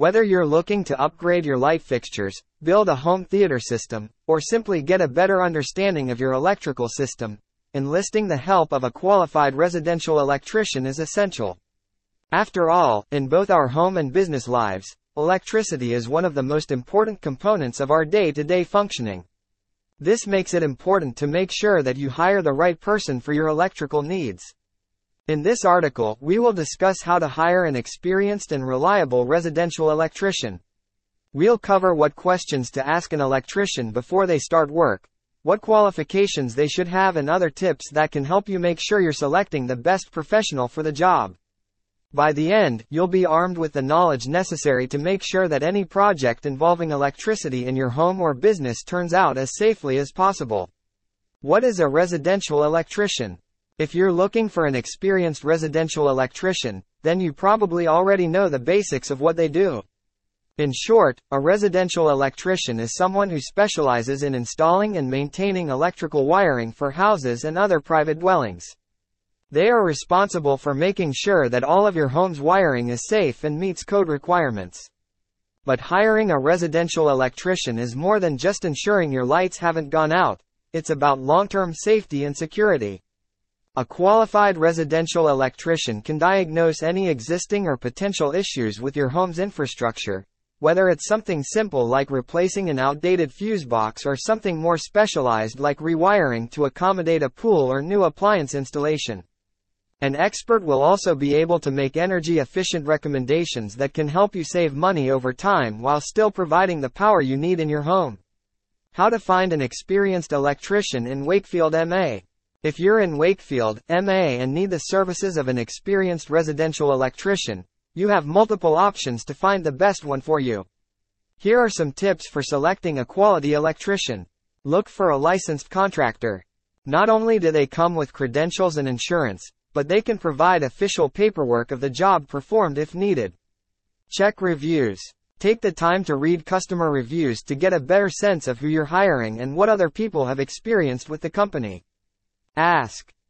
Whether you're looking to upgrade your light fixtures, build a home theater system, or simply get a better understanding of your electrical system, enlisting the help of a qualified residential electrician is essential. After all, in both our home and business lives, electricity is one of the most important components of our day-to-day functioning. This makes it important to make sure that you hire the right person for your electrical needs. In this article, we will discuss how to hire an experienced and reliable residential electrician. We'll cover what questions to ask an electrician before they start work, what qualifications they should have and other tips that can help you make sure you're selecting the best professional for the job. By the end, you'll be armed with the knowledge necessary to make sure that any project involving electricity in your home or business turns out as safely as possible. What is a residential electrician? If you're looking for an experienced residential electrician, then you probably already know the basics of what they do. In short, a residential electrician is someone who specializes in installing and maintaining electrical wiring for houses and other private dwellings. They are responsible for making sure that all of your home's wiring is safe and meets code requirements. But hiring a residential electrician is more than just ensuring your lights haven't gone out, it's about long-term safety and security. A qualified residential electrician can diagnose any existing or potential issues with your home's infrastructure, whether it's something simple like replacing an outdated fuse box or something more specialized like rewiring to accommodate a pool or new appliance installation. An expert will also be able to make energy efficient recommendations that can help you save money over time while still providing the power you need in your home. How to find an experienced electrician in Wakefield, MA. If you're in Wakefield, MA and need the services of an experienced residential electrician, you have multiple options to find the best one for you. Here are some tips for selecting a quality electrician. Look for a licensed contractor. Not only do they come with credentials and insurance, but they can provide official paperwork of the job performed if needed. Check reviews. Take the time to read customer reviews to get a better sense of who you're hiring and what other people have experienced with the company. Ask,